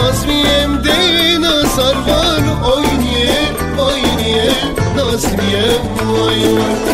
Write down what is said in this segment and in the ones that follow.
Vay Nazmiyem'de nazar var Oy niye vay niye Nazmiyem nazlı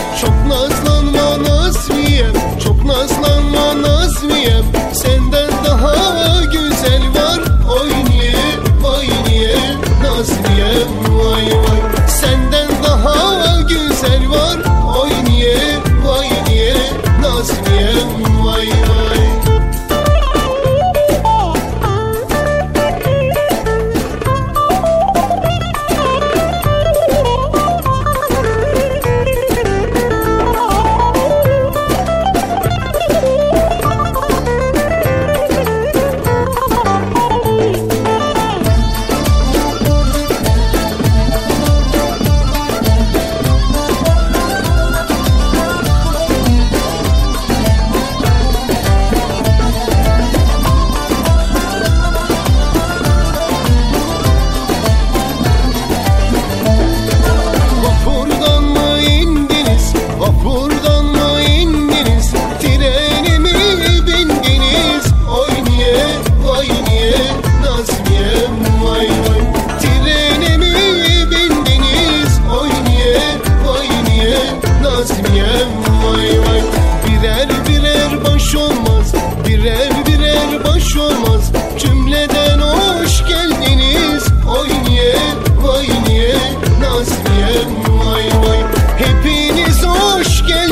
Hepiniz hoş geldiniz